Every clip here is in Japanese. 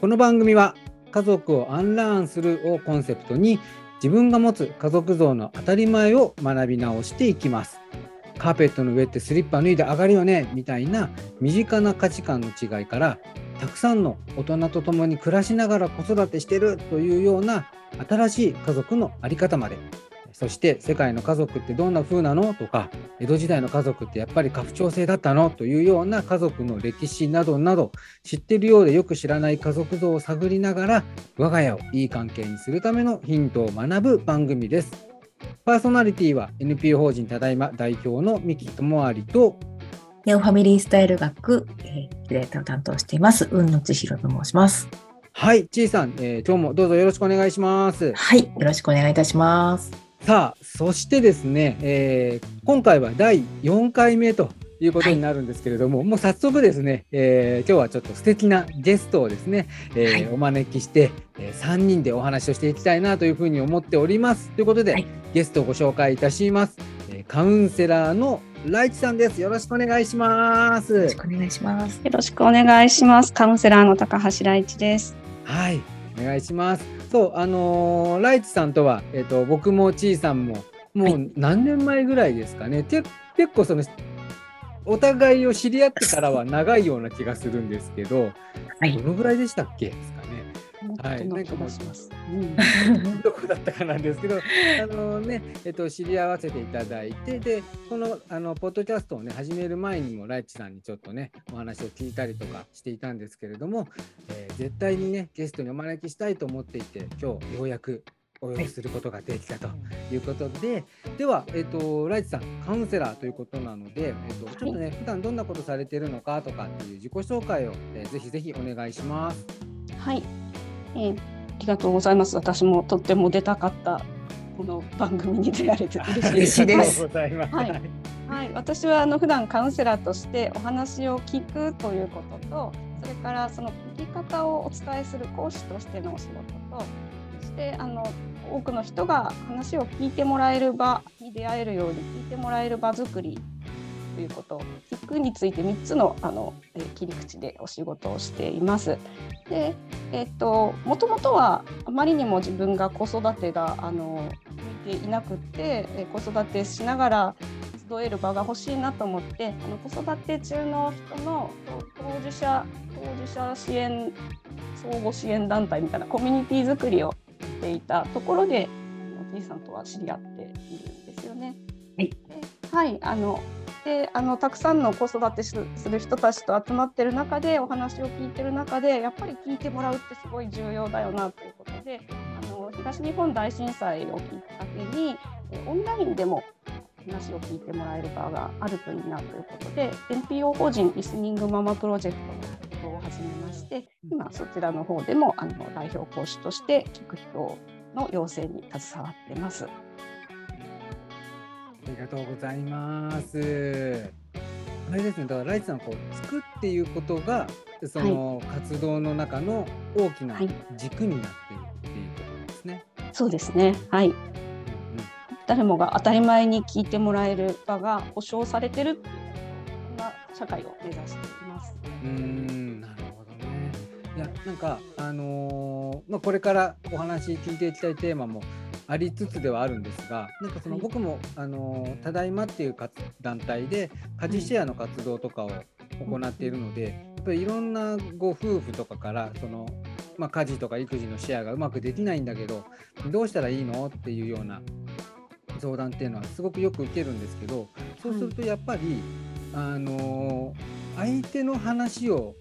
この番組は家族をアンラーンするをコンセプトに自分が持つ家族像の当たり前を学び直していきます。カーペットの上ってスリッパ脱いで上がるよねみたいな身近な価値観の違いからたくさんの大人と共に暮らしながら子育てしてるというような新しい家族の在り方までそして世界の家族ってどんな風なの？とか江戸時代の家族ってやっぱり家父長制だったの？というような家族の歴史などなど知ってるようでよく知らない家族像を探りながら我が家をいい関係にするためのヒントを学ぶ番組です。パーソナリティは NPO 法人ただいま代表の三木智有とネオファミリースタイル学、えー、キュレーターを担当しています、雲野千尋と申します。はい、ちいさん、えー今日もどうぞよろしくお願いします。はい、よろしくお願いいたします。さあ、そしてですね、えー今回は第4回目ということになるんですけれども、もう早速ですね、えー今日はちょっと素敵なゲストをですね、えーはいお招きして、え3人でお話をしていきたいなというふうに思っております。ということで、はいゲストをご紹介いたします。えーカウンセラーのライチさんです。よろしくお願いします。よろしくお願いします。よろしくお願いします。カウンセラーの高橋来一です。はい、お願いします。そう、あのーライチさんとは、えっ、と、僕もちいさんも、もはう何年前ぐらいですかね。て結構その、お互いを知り合ってからは長いような気がするんですけど、はい。どのぐらいでしたっけ？はい。の気がします。うん。どこだったかなんですけど、あのね、えっと、知り合わせていただいて、で、この、あの、ポッドキャストをね、始める前にも、ライチさんにちょっとね、お話を聞いたりとかしていたんですけれども、えー絶対にね、ゲストにお招きしたいと思っていて、今日、ようやくお呼びすることができたとい。うことで、では、えっと、ライチさん、カウンセラーということなので、えっと、ちょっとね、普段どんなことされてるのかとかっていう自己紹介を、えーぜひぜひお願いします。はい、えーありがとうございます。私もとっても出たかったこの番組に出られて嬉しいです。嬉しいですありがとうございます。はいはい、私はあの普段カウンセラーとしてお話を聞くということと、それからその聞き方をお伝えする講師としてのお仕事と、そしてあの多くの人が話を聞いてもらえる場に出会えるように聞いてもらえる場作りということ、聞くについて3つのあの、えー切り口でお仕事をしています。で、えっともともとはあまりにも自分が子育てがあの向いていなくって、えー子育てしながら集える場が欲しいなと思ってあの子育て中の人の当事者当事者支援相互支援団体みたいなコミュニティ作りをしていたところでおじいさんとは知り合っているんですよね。はいはいあのであのたくさんの子育てする人たちと集まってる中でお話を聞いてる中でやっぱり聞いてもらうってすごい重要だよなということであの東日本大震災をきっかけにオンラインでも話を聞いてもらえる場があるといいなということで NPO 法人リスニングママプロジェクトの活動を始めまして今そちらの方でもあの代表講師として聞く人の養成に携わってます。ありがとうございます。あれですね、だからライチさんこう聞くっていうことがその活動の中の大きなはい軸になっているっていうことですね。そうですねはいうん誰もが当たり前に聞いてもらえる場が保障されてるっていうそんな社会を目指しています。うんなるほどね。いやなんかあのーまあこれからお話聞いていきたいテーマもありつつではあるんですが、なんかそのはい。僕もあのーただいまっていう活団体で家事シェアの活動とかを行っているので、やっぱりいろんなご夫婦とかからそのまあ、家事とか育児のシェアがうまくできないんだけどどうしたらいいのっていうような相談っていうのはすごくよく受けるんですけどそうするとやっぱり、あのー相手の話を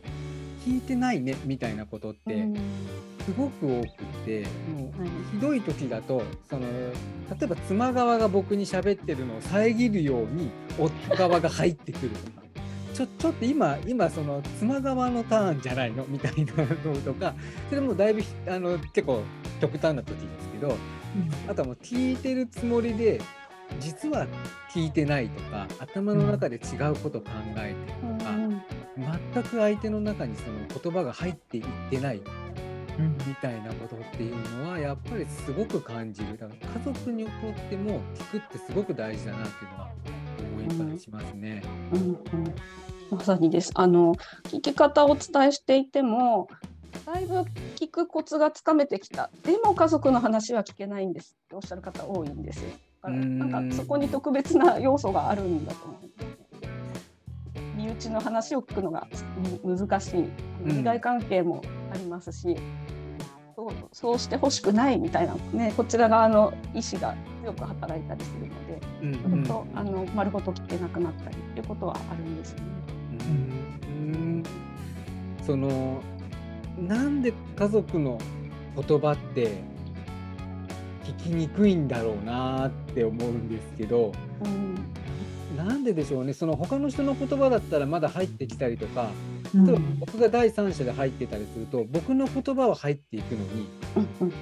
聞いてないねみたいなことってうんすごく多くてひどい時だとその例えば妻側が僕に喋ってるのを遮るように夫側が入ってくるとか ちょちょっと今今その妻側のターンじゃないのみたいなのとかそれもだいぶひあの結構極端な時ですけどあとはもう聞いてるつもりで実は聞いてないとか頭の中で違うこと考えてるとか、うん。全く相手の中にその言葉が入っていってないうんみたいなことっていうのはやっぱりすごく感じるだから家族にとっても聞くってすごく大事だなっていうのは思いたりしますね。うんうんまさにです。あの聞き方をお伝えしていても、だいぶ聞くコツがつかめてきた。でも家族の話は聞けないんですっておっしゃる方多いんですよ。だからなんかそこに特別な要素があるんだと思うんですね。身内の話を聞くのが難しい。利害関係もありますし、そうそうしてほしくないみたいなねこちら側の意思が強く働いたりするので、うんうん、とあの丸ごと聞けなくなったりっていうことはあるんですね。うん、そのなんで家族の言葉って聞きにくいんだろうなって思うんですけど、うん、なんででしょうね。その他の人の言葉だったらまだ入ってきたりとか例えば僕が第三者で入ってたりすると僕の言葉は入っていくのに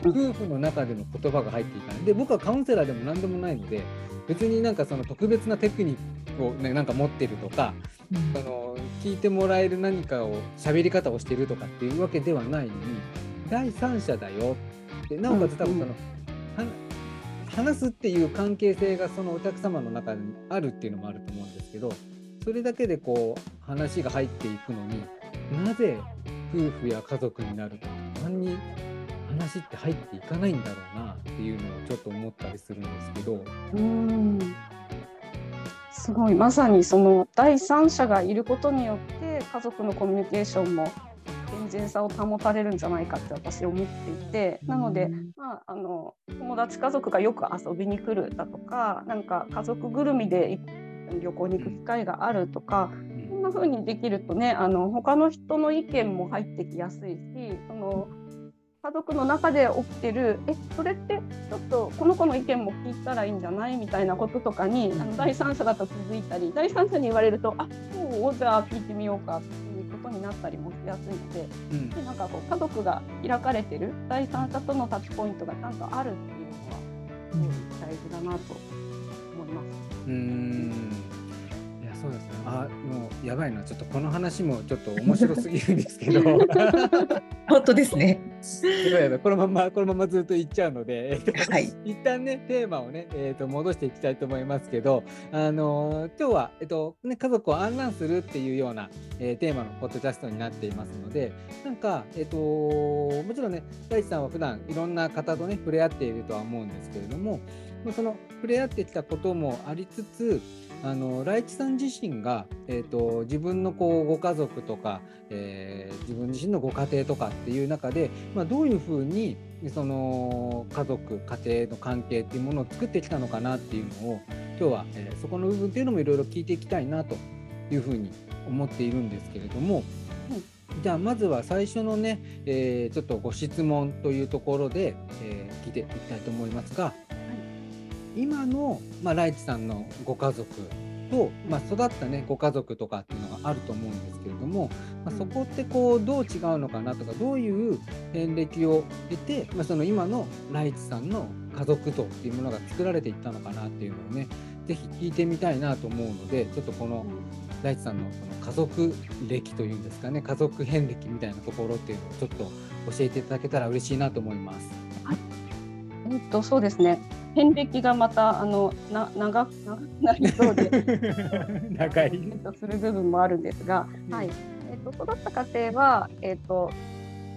夫婦の中での言葉が入っていかない。で僕はカウンセラーでも何でもないので別になんかその特別なテクニックを、ね、なんか持ってるとか、うん、の聞いてもらえる何かを喋り方をしてるとかっていうわけではないのに第三者だよでなおかつ多分その、うん。話すっていう関係性がそのお客様の中にあるっていうのもあると思うんですけどそれだけでこう話が入っていくのになぜ夫婦や家族になると途端に話って入っていかないんだろうなっていうのをちょっと思ったりするんですけど。うん。すごい。まさにその第三者がいることによって家族のコミュニケーションも健全さを保たれるんじゃないかって私思っていて。なので、まあ、あの友達家族がよく遊びに来るだとかなんか家族ぐるみで旅行に行く機会があるとか、こん。な風にできるとねあの他の人の意見も入ってきやすいしその家族の中で起きてるえそれってちょっとこの子の意見も聞いたらいいんじゃないみたいなこととかにあの第三者だと気づいたり第三者に言われるとあそうじゃあ聞いてみようかっていうことになったりもしやすいのでうん、でなんかこう家族が開かれてる第三者とのタッチポイントがちゃんとあるっていうのはすごい大事だなとうんそうですね。あ、もうやばいな。ちょっとこの話もちょっと面白すぎるんですけど。本当ですね。このままこのままずっといっちゃうので、はい、一旦ねテーマをねえっ、ー、と戻していきたいと思いますけど、あのー、今日はえっ、ー、とね家族を安覧するっていうような、えー、テーマのポッドキャストになっていますので、なんかえっ、ともちろんね大地さんは普段いろんな方とね触れ合っているとは思うんですけれども、まその触れ合ってきたこともありつつ。あのライチさん自身が、えーと、自分のこうご家族とか、えー、自分自身のご家庭とかっていう中で、まあ、どういうふうにその家族家庭の関係っていうものを作ってきたのかなっていうのを今日は、えー、そこの部分っていうのもいろいろ聞いていきたいなというふうに思っているんですけれども。じゃあまずは最初のね、えー、ちょっとご質問というところで、えー、聞いていきたいと思いますが、今の、まあ、ライチさんのご家族と、まあ、育ったねご家族とかっていうのがあると思うんですけれども、まあ、そこってこうどう違うのかなとかどういう遍歴を経て、まあ、その今のライチさんの家族像っていうものが作られていったのかなっていうのをね是非聞いてみたいなと思うのでちょっとこのライチさんのその家族歴というんですかね家族遍歴みたいなところっていうのをちょっと教えていただけたら嬉しいなと思います。はい、えっとそうですね。遍歴がまたあのな長く長くなりそうで。長い。とする部分もあるんですが、はい、えっ、ー、と育った家庭はえっ、ー、と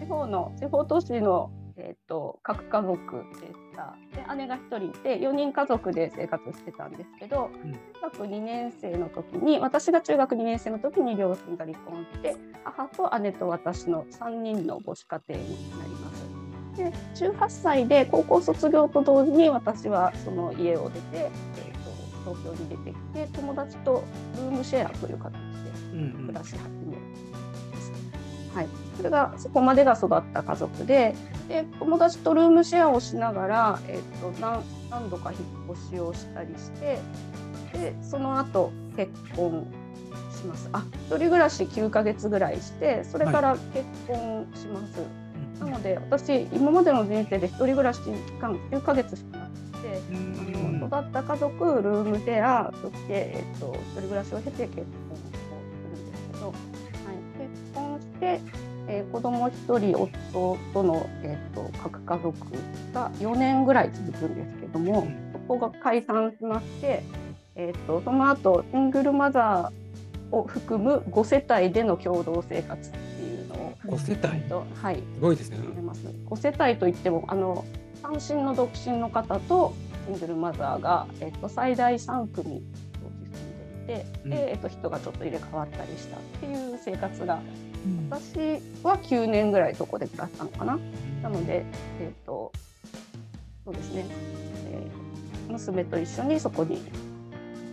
地方の地方都市のえっ、ー、と核家族でした。で姉が1人いて4人家族で生活してたんですけど、うん、中学2年生の時に私が中学2年生の時に両親が離婚して母と姉と私の3人の母子家庭になります。で18歳で高校卒業と同時に私はその家を出て、えーと、東京に出てきて友達とルームシェアという形で暮らし始めます。うんうん、はい、それがそこまでが育った家族でで友達とルームシェアをしながら、えーと、何何度か引っ越しをしたりしてでその後結婚します。あ一人暮らし9ヶ月ぐらいしてそれから結婚します。はいなので私今までの人生で一人暮らし期間9ヶ月しかなくて、あの育った家族ルームシェアそして、えっと、一人暮らしを経て結婚をするんですけど、はい、結婚して、えー、子供一人夫との、えっと、核家族が4年ぐらい続くんですけども、そこが解散しまして、えっと、その後シングルマザーを含む5世帯での共同生活のを5世帯とはいすごいですね。入れます。5世帯といってもあの単身の独身の方とシングルマザーが、えっと、最大3組住んでいて、うんでえっと、人がちょっと入れ替わったりしたっていう生活が私は9年ぐらいそこで暮らしたのかな。なので、えっとそうですね、えー娘と一緒にそこに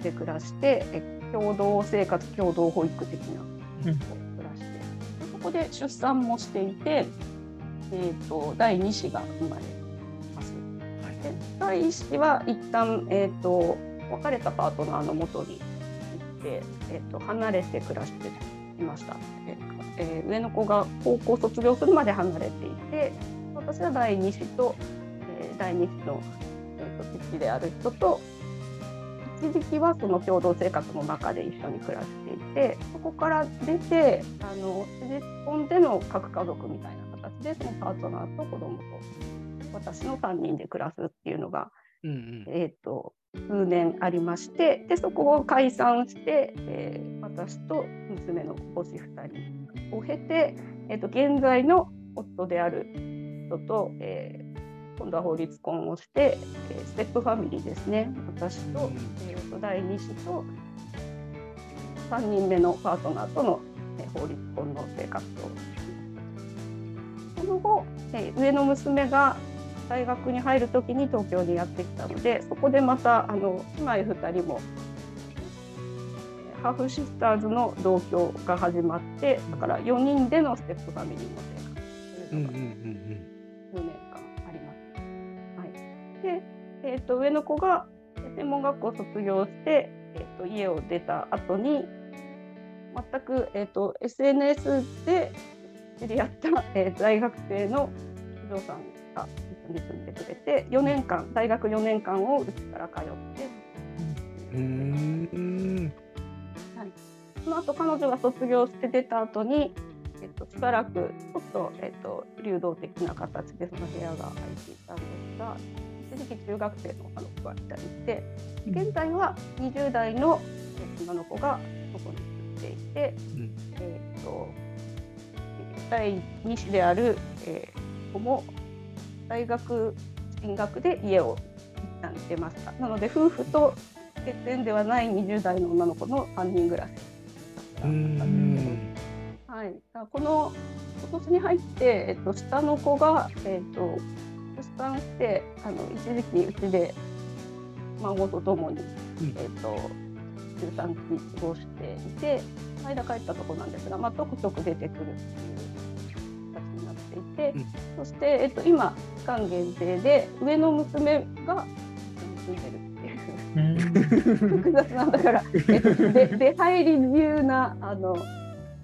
で暮らして、え共同生活共同保育的なうんこで出産もしていて、えー、と第2子が生まれます。はいで第1子は一旦、えー、と別れたパートナーのもとに行って、えー、と離れて暮らしていました。ええー上の子が高校卒業するまで離れていて私は第2子と、えー第2子の、えー、と父である人と一時期はその共同生活の中で一緒に暮らしていてそこから出てあの結婚での核家族みたいな形でそのパートナーと子供と私の3人で暮らすっていうのが、うんうん。えー、と数年ありましてでそこを解散して、えー私と娘の母子2人を経て、えー、と現在の夫である人と、えー今度は法律婚をして、えーステップファミリーですね。私と,、えー、と第2子と3人目のパートナーとの、えー法律婚の生活を。その後、えー上の娘が大学に入る時に東京にやってきたのでそこでまたあの姉妹2人もえーハーフシスターズの同居が始まってだから4人でのステップファミリーの生活。というのが数年間で、えー、と上の子が専門学校を卒業して、えー、と家を出た後に全く、えー、と SNS で知り合った、えー大学生の不動産が一緒に住んでくれて4年間大学4年間をうちから通って。うんうんうんその後彼女が卒業して出た後に、えっと、しばらくちょっと、えっと、流動的な形でその部屋が空いていたんですが一時期中学生の女の子がいたりして現在は20代のえ女の子がそこに住んでいて、うん。えっと第2子である、えー子も大学進学で家を一旦出ました。なので夫婦と血縁ではない20代の女の子の3人暮らしうだったんですけどん。はい、この今年に入って、えっと、下の子が、えっと、してあの一時期うちで孫と共に、うん。えっと、出産期過ごしていて間帰ったところなんですが、まあ、ちょくちょく出てくるっていう形になっていて、うん。そして、えっと、今期間限定で上の娘が住んでるっていう。複雑なん。だから、えっと、で出入り自由なあの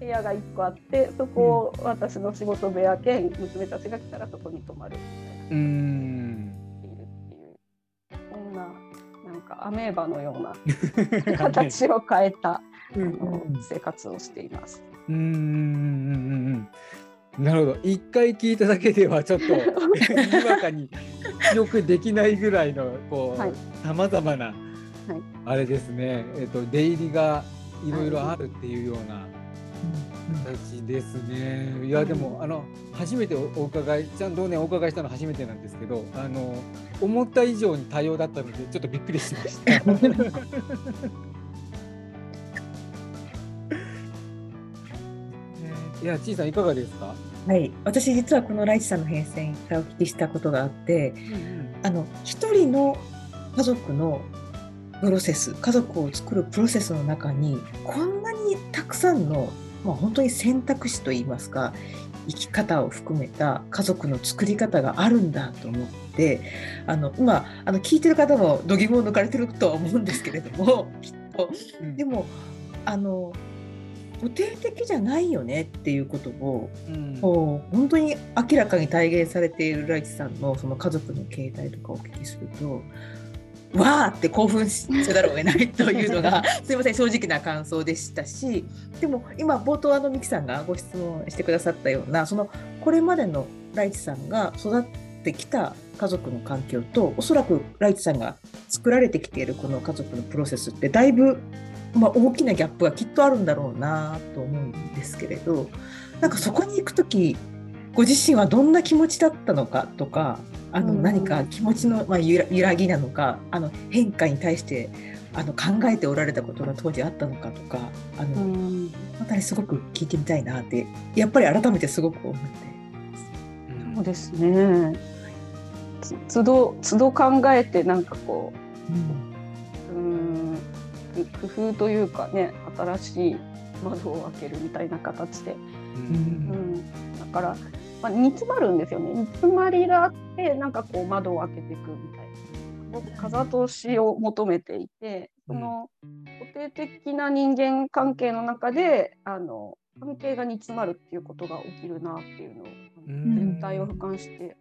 部屋が1個あってそこを私の仕事部屋兼娘たちが来たらそこに泊まるみたいなうん。っていうそんななんかアメーバのような 形を変えたあうん。の生活をしています。うんうんうんうんなるほど。一回聞いただけではちょっと にわかによくできないぐらいのこはい。うさまざまな、はい。あれですね、えっと出入りがいろいろあるっていうような形ですね。いやでもあの初めておお伺いちゃんとねお伺いしたの初めてなんですけどあの思った以上に多様だったのでちょっとびっくりしました。いや、ちいさんいかがですか？はい、私実はこのライチさんの変遷からお聞きしたことがあってあの一人の家族のプロセス家族を作るプロセスの中にこんなにたくさんの、まあ、本当に選択肢といいますか生き方を含めた家族の作り方があるんだと思ってあの今あの聞いてる方も度肝を抜かれてるとは思うんですけれども きっと。うん。でもあの固定的じゃないよねっていうことをうん。こう本当に明らかに体現されているライチさんのその家族の形態とかをお聞きするとわーって興奮せざるを得ないというのが すいません正直な感想でしたしでも今冒頭あのミキさんがご質問してくださったようなそのこれまでのライチさんが育ってきた家族の環境とおそらくライチさんが作られてきているこの家族のプロセスってだいぶまあ、大きなギャップがきっとあるんだろうなと思うんですけれどなんかそこに行く時ご自身はどんな気持ちだったのかとかあの何か気持ちの、まあ、揺らぎなのかあの変化に対してあの考えておられたことが当時あったのかとかあの、うん、またすごく聞いてみたいなってやっぱり改めてすごく思って。そうですね。都度都度考えてなんかこう、うん、うん工夫というかね新しい窓を開けるみたいな形で、うん、うん、だから、まあ、煮詰まるんですよね煮詰まりがあってなんかこう窓を開けていくみたいな。風通しを求めていてその固定的な人間関係の中であの関係が煮詰まるっていうことが起きるなっていうのを全体を俯瞰して。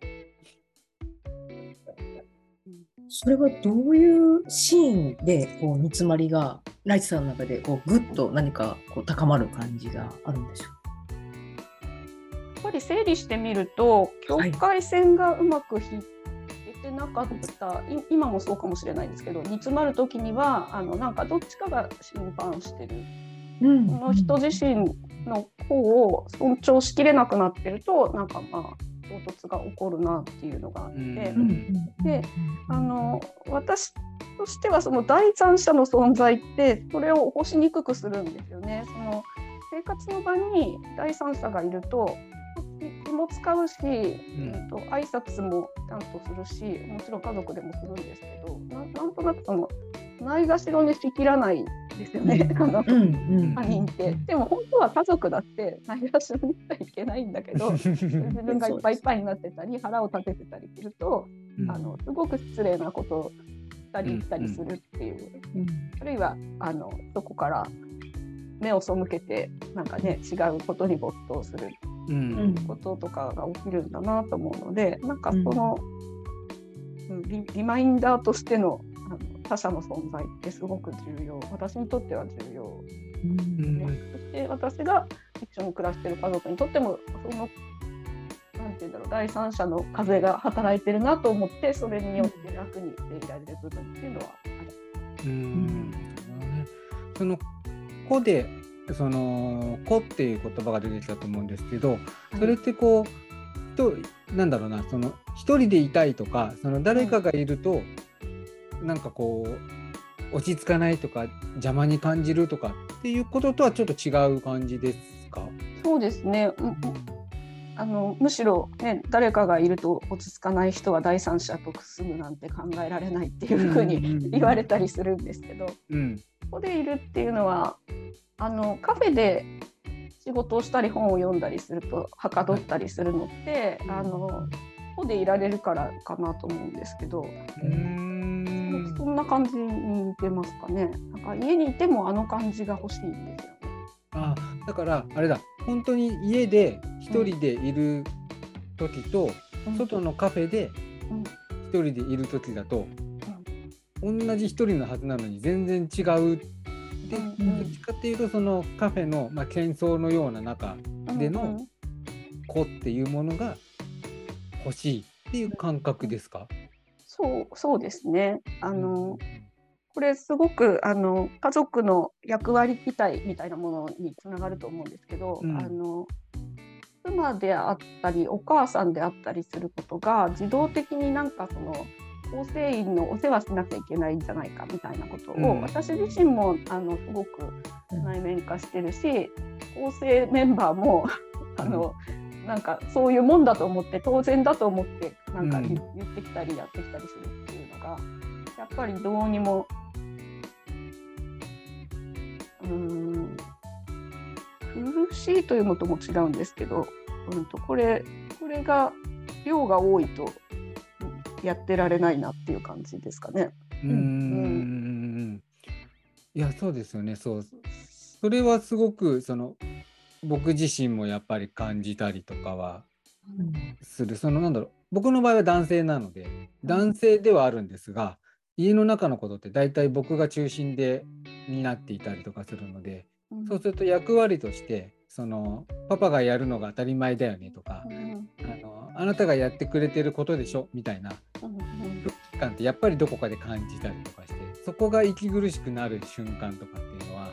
それはどういうシーンでこう煮詰まりがライチさんの中でこうぐっと何かこう高まる感じがあるんでしょう？ぱり整理してみると境界線がうまく引いてなかった、はい、今もそうかもしれないですけど煮詰まる時にはあのなんかどっちかが審判してる、うん、その人自身の方を尊重しきれなくなってるとなんかまあ衝突が起こるなっていうのがあって、うん、であの私としてはその第三者の存在ってそれを起こしにくくするんですよね。その生活の場に第三者がいると気も使うし、うん、と挨拶もちゃんとするしもちろん家族でもするんですけどなんとなくそのないがしろにしきらないですよね、あの、他人って。でも本当は家族だってないがしろにしちゃいけないんだけど 自分がいっぱいいっぱいになってたり腹を立ててたりすると、あのすごく失礼なことをしたりしたりするっていう、あるいはあのそこから目を背けてなんかね違うことに没頭することとかが起きるんだなと思うので、なんかその、リリマインダーとしてのあの他者の存在ってすごく重要。私にとっては重要、うん、そして私が一緒に暮らしてる家族にとってもそのなんて言うんだろう第三者の風が働いてるなと思ってそれによって楽にしていられる部分っていうのはある。うん、その子でその「子」っていう言葉が出てきたと思うんですけどそれってこうとなんだろうなその一人でいたいとかその誰かがいるとなんかこう落ち着かないとか邪魔に感じるとかっていうこととはちょっと違う感じですか？そうですね、うん、あのむしろ、ね、誰かがいると落ち着かない人は第三者と住むなんて考えられないっていうふうに言われたりするんですけど、うん、ここでいるっていうのはあのカフェで仕事をしたり本を読んだりするとはかどったりするのって、あのここでいられるからかなと思うんですけど。そんな感じに似てますかね。なんか家にいてもあの感じが欲しいんですよね。あだからあれだ本当に家で一人でいる時と、うん、外のカフェで一人でいる時だと、うん、同じ一人のはずなのに全然違う。で、うん、どっちかっていうとそのカフェの、まあ、喧騒のような中での子っていうものが欲しいっていう感覚ですか、そうそうですね。あのこれすごくあの家族の役割期待みたいなものにつながると思うんですけど、うん、あの妻であったりお母さんであったりすることが自動的になんかその構成員のお世話しなきゃいけないんじゃないかみたいなことを、うん、私自身もあのすごく内面化してるし、構成メンバーもあの、なんかそういうもんだと思って当然だと思ってなんか言ってきたりやってきたりするっていうのが、やっぱりどうにもうん。苦しいというのとも違うんですけど、うんと、これこれが量が多いとやってられないなっていう感じですかね。うん、うん、いやそうですよね。そう。それはすごくその僕自身もやっぱり感じたりとかはする、そのなんだろう。僕の場合は男性なので男性ではあるんですが家の中のことって大体僕が中心でになっていたりとかするので、そうすると役割としてそのパパがやるのが当たり前だよねとか、あのあなたがやってくれてることでしょみたいな空気感ってやっぱりどこかで感じたりとかしてそこが息苦しくなる瞬間とかっていうのは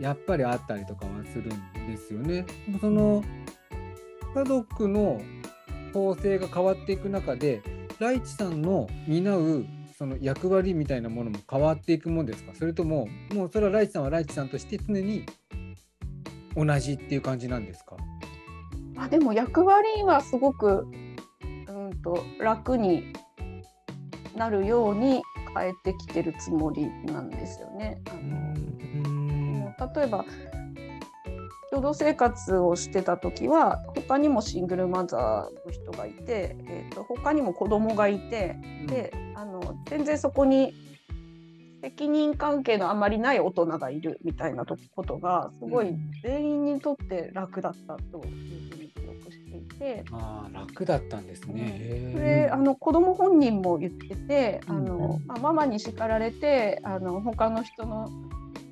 やっぱりあったりとかはするんですよね。その家族の構成が変わっていく中でライチさんの担うその役割みたいなものも変わっていくもんですか？それとももうそれはライチさんはライチさんとして常に同じっていう感じなんですか？あでも役割はすごくうんと楽になるように変えてきてるつもりなんですよね。あの例えば共同生活をしてた時は他にもシングルマザーの人がいて、えーと、他にも子供がいて、であの全然そこに責任関係のあまりない大人がいるみたいなことがすごい全員にとって楽だったというふうに記憶していて。あ楽だったんですね。それあの子供本人も言っててあの、まあ、ママに叱られてあの他の人の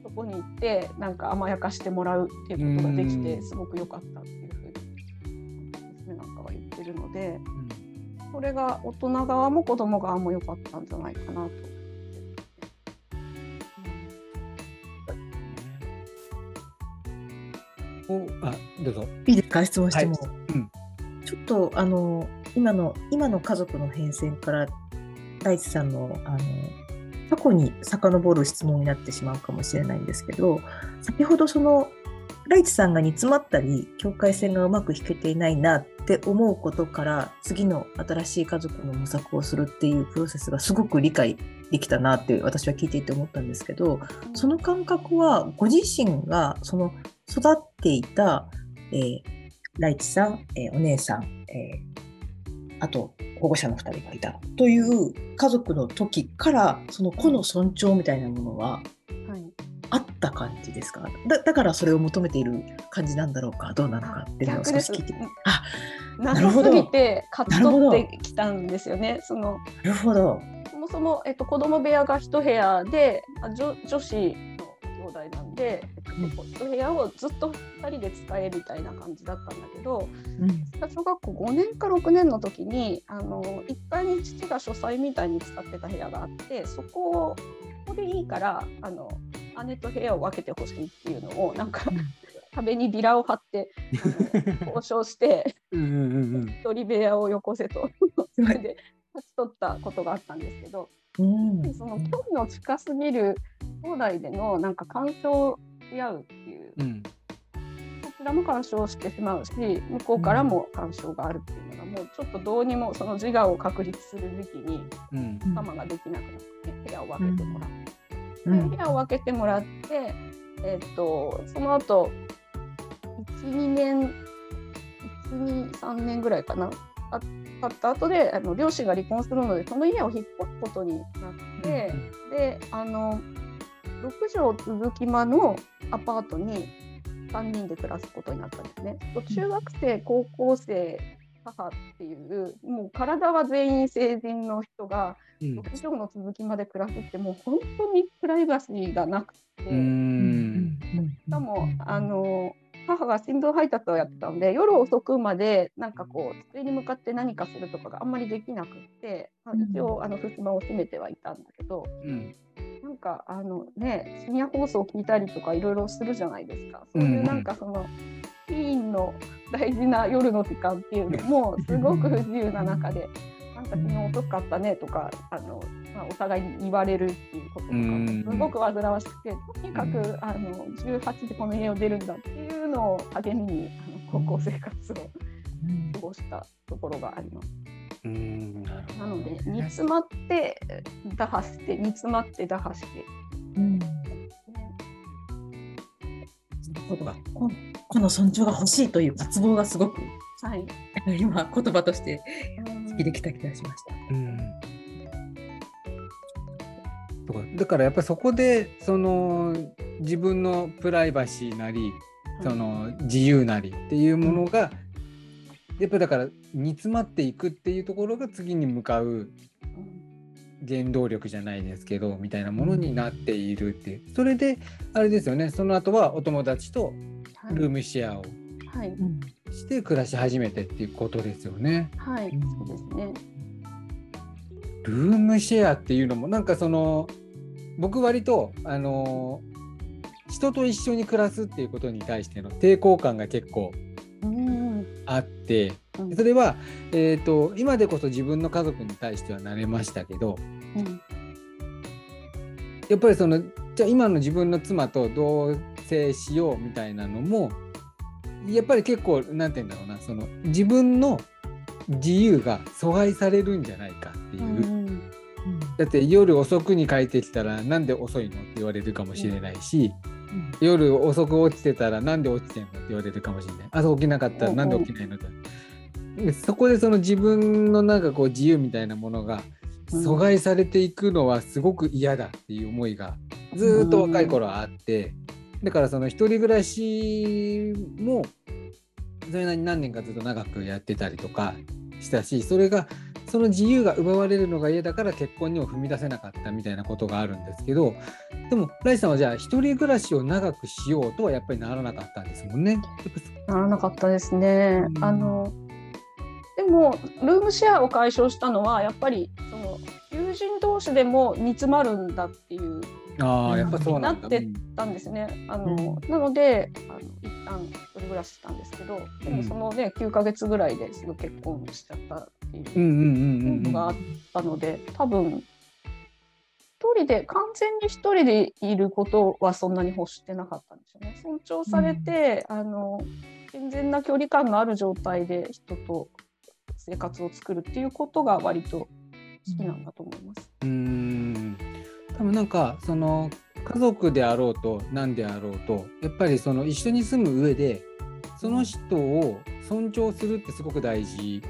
とこに行ってなんか甘やかしてもらうっていうことができてすごく良かったっていうふうに娘なんかは言ってるので、それが大人側も子供側も良かったんじゃないかなと。おあどうぞ。いいですか？質問しても、はい。うん、ちょっとあの今の今の家族の変遷から大地さんのあの過去に遡る質問になってしまうかもしれないんですけど先ほどそのライチさんが煮詰まったり境界線がうまく引けていないなって思うことから次の新しい家族の模索をするっていうプロセスがすごく理解できたなって私は聞いていて思ったんですけどその感覚はご自身がその育っていた、えー、ライチさん、えー、お姉さん、えー、あと保護者の2人がいたという家族の時からその子の尊重みたいなものはあった感じですか、はい、だだからそれを求めている感じなんだろうか？どうなのかっていうのを少し聞いて。あなるほど。ぎて勝ち取ってきたんですよね。その。なるほど。そもそも、えっと、子供部屋が一部屋で女女子代なんで、一部屋をずっと2人で使えみたいな感じだったんだけど、うん、小学校5年か6年の時にあの1階に父が書斎みたいに使ってた部屋があってそこをここでいいからあの姉と部屋を分けてほしいっていうのをなんか、うん、壁にビラを貼って 交渉して一人部屋をよこせと。それで立ち取ったことがあったんですけど、うん、その距離の近すぎる兄弟でのなんか干渉し合うっていう、うん、こちらも干渉してしまうし向こうからも干渉があるっていうのが、もうちょっとどうにもその自我を確立する時期にママができなくなって、部屋を分けてもらって、うん、部屋を分けてもらって、えー、っとその後12年123年ぐらいかな。あった後であの両親が離婚するのでその家を引っ越すことになって、うん、であの6畳続き間のアパートに3人で暮らすことになったんですね。中学生高校生母っていうもう体は全員成人の人が6畳の続きまで暮らすってもう本当にプライバシーがなくてしかもあの母が心臓配達をやってたので夜遅くまでなんかこう机に向かって何かするとかがあんまりできなくて、一応あの襖を閉めてはいたんだけど、うん、なんかあのね深夜放送を聞いたりとかいろいろするじゃないですか。そういうなんかその、ティーンの大事な夜の時間っていうの もすごく不自由な中で。なんか昨日遅かったねとかあの、まあ、お互いに言われるっていうこととかすごく煩わしくてとにかくあの18でこの家を出るんだっていうのを励みにあの高校生活を過ごしたところがあります。うんななので煮詰まって打破して煮詰まって打破して。うん。ここの尊重が欲しいという渇望がすごく、はい、今言葉として好きできた気がしました。うん。だからやっぱりそこでその自分のプライバシーなりその自由なりっていうものがやっぱだから煮詰まっていくっていうところが次に向かう原動力じゃないですけどみたいなものになっているっていう。それであれですよね。その後はお友達とルームシェアをして暮らし始めてっていうことですよね。はい、そうですね。ルームシェアっていうのもなんかその僕割とあの人と一緒に暮らすっていうことに対しての抵抗感が結構あって、うん、それは、えーと、今でこそ自分の家族に対しては慣れましたけど、うん、やっぱりそのじゃあ今の自分の妻と同棲しようみたいなのもやっぱり結構何て言うんだろうなその自分の自由が阻害されるんじゃないかっていう。うんだって夜遅くに帰ってきたらなんで遅いのって言われるかもしれないし、うん、夜遅く落ちてたらなんで落ちてんのって言われるかもしれない。朝起きなかったらなんで起きないのって、そこでその自分のなんかこう自由みたいなものが阻害されていくのはすごく嫌だっていう思いがずっと若い頃はあって、だからその一人暮らしもそれなりに何年かずっと長くやってたりとかしたしそれがその自由が奪われるのが嫌だから結婚にも踏み出せなかったみたいなことがあるんですけどでもライさんはじゃあ一人暮らしを長くしようとはやっぱりならなかったんですもんね。ならなかったですね。うん、あのでもルームシェアを解消したのはやっぱりその友人同士でも煮詰まるんだっていうあやっぱそうなってたんですね。あの、うん、なのであの一旦一人暮らししたんですけど、でもそのね9ヶ月ぐらいですぐ結婚しちゃったっていうのがあったので、多分一人で完全に一人でいることはそんなに欲してなかったんですよね。尊重されて、うん、あの健全な距離感がある状態で人と生活を作るっていうことが割と好きなんだと思います。うん多分なんかその家族であろうと何であろうとやっぱりその一緒に住む上でその人を尊重するってすごく大事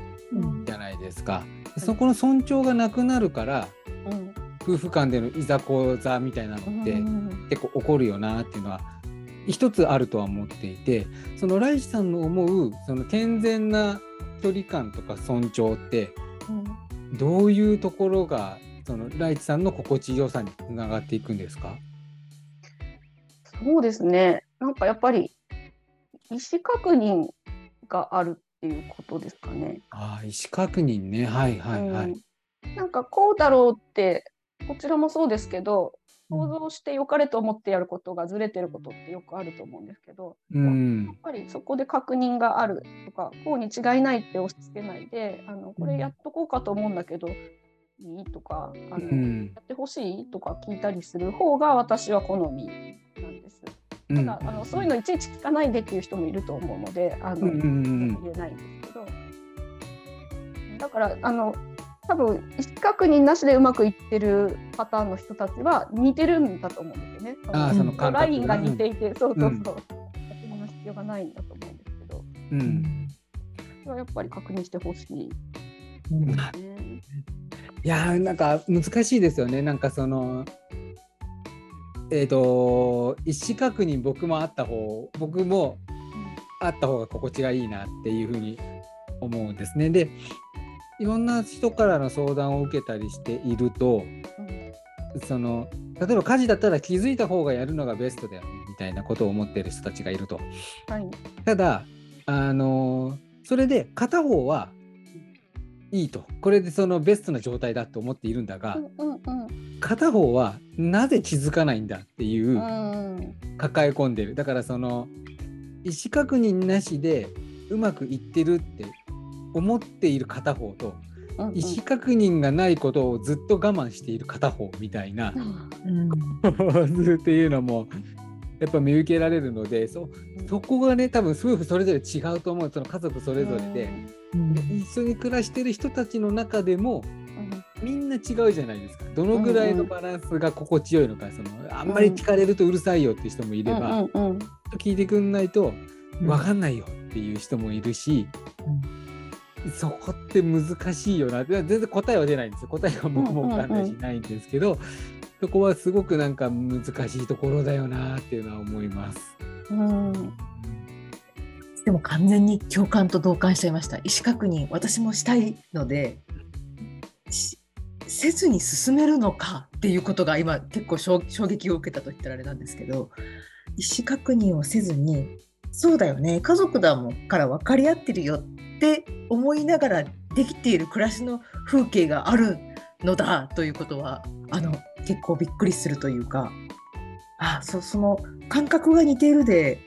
ですか。うん、そこの尊重がなくなるから、うん、夫婦間でのいざこざみたいなのって結構起こるよなっていうのは一つあるとは思っていてそのライシさんの思うその健全な距離感とか尊重ってどういうところがそのライチさんの心地よさにつながっていくんですか？そうですね。なんかやっぱり意思確認があるっていうことですかね。あ意思確認ねはいはいはい。うん、なんかこうだろうってこちらもそうですけど想像して良かれと思ってやることがずれてることってよくあると思うんですけど、うん、やっぱりそこで確認があるとかこうに違いないって押し付けないであのこれやっとこうかと思うんだけど、いいとかあの、うん、やってほしいとか聞いたりする方が私は好みなんです。ただ、あのそういうのいちいち聞かないでっていう人もいると思うのであの、言えないんですけど。だからあの多分意思確認なしでうまくいってるパターンの人たちは似てるんだと思うんですよね。あそのラインが似ていて、うん、そうそう。そう、確認の必要がないんだと思うんですけど、うん、それはやっぱり確認してほしい、ね。いやなんか難しいですよね。なんかそのえっ、ー、と意思確認僕もあった方僕もあった方が心地がいいなっていうふうに思うんですね。でいろんな人からの相談を受けたりしていると、その例えば家事だったら気づいた方がやるのがベストだよみたいなことを思っている人たちがいると。はい、ただあのそれで片方はいいと。これでそのベストな状態だと思っているんだが、うんうんうん、片方はなぜ気づかないんだっていう抱え込んでる。だからその意思確認なしでうまくいってるって思っている片方と、うんうん、意思確認がないことをずっと我慢している片方みたいな、うん、っていうのもやっぱ見受けられるのでそそこがね多分夫婦それぞれ違うと思う。その家族それぞれで、うん、一緒に暮らしてる人たちの中でも、みんな違うじゃないですか。どのぐらいのバランスが心地よいのかそのあんまり聞かれるとうるさいよっていう人もいれば、うん、聞いてくん。ないと分かん。ないよっていう人もいるし、そこって難しいよな全然答えは出ないん。ですよ答えは僕も分かん。ないしないん。ですけど、そこはすごくなん。か難しいところだよなっていうのは思います。うんでも完全に共感と同感しちゃいました。意思確認私もしたいのでせずに進めるのかっていうことが今結構衝撃を受けたと言ったらあれなんですけど意思確認をせずにそうだよね家族だもんから分かり合ってるよって思いながらできている暮らしの風景があるのだということはあの結構びっくりするというかあそその感覚が似ているで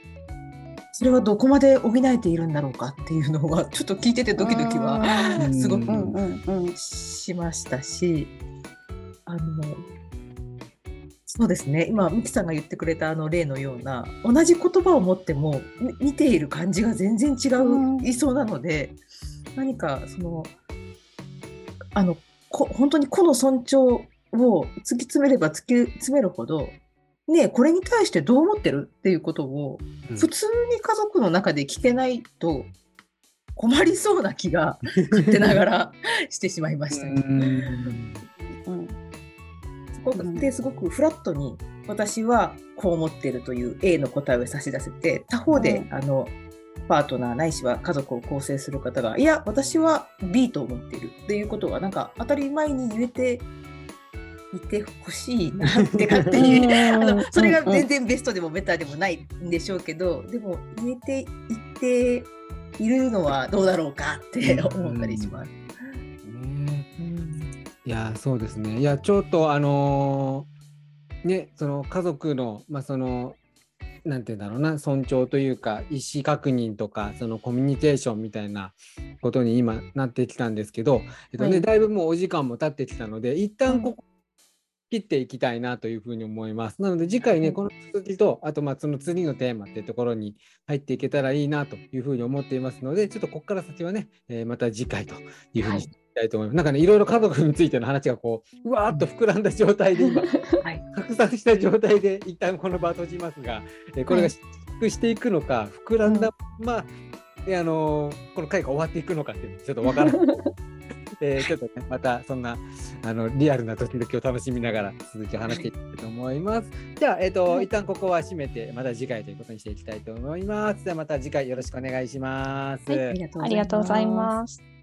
それはどこまで補えているんだろうかっていうのはちょっと聞いててドキドキはすごくしましたしあのそうですね。今ミキさんが言ってくれたあの例のような同じ言葉を持っても見ている感じが全然違ういそうなので何かそのあのこ本当に個の尊重を突き詰めれば突き詰めるほどねこれに対してどう思ってるっていうことを普通に家族の中で聞けないと困りそうな気が勝手ながら してしまいました、ね。すごくですごくフラットに私はこう思ってるという A の答えを差し出せて他方で、うん、あのパートナーないしは家族を構成する方がいや私は B と思っているっていうことがなんか当たり前に言えていてほしいなって勝手に あのそれが全然ベストでもベターでもないんでしょうけどでも言えていっているのはどうだろうかって思ったりします。いやそうですね。いやちょっとあのー、ねその家族のまあそのなんて言うんだろうな尊重というか意思確認とかそのコミュニケーションみたいなことに今なってきたんですけど、えっとね、はい、だいぶもうお時間も経ってきたので一旦ここ切っていきたいなというふうに思います。なので次回ね、この続きと、あとまあその次のテーマっていうところに入っていけたらいいなというふうに思っていますので、ちょっとここから先はね、えー、また次回というふうにしていきたいと思います。はい、なんかね、いろいろ家族についての話がこう、うわーっと膨らんだ状態で今、はい、拡散した状態で一旦この場を閉じますが、えー、これが縮していくのか、膨らんだまあ、あのー、この回が終わっていくのかっていうのちょっとわからない。えー、ちょっとね、またそんなあのリアルな時々を楽しみながら続きを話していきたいと思います。じゃあ、えっ、ー、と、一旦ここは締めて、また次回ということにしていきたいと思います。ではまた次回よろしくお願いします。はい、ありがとうございます。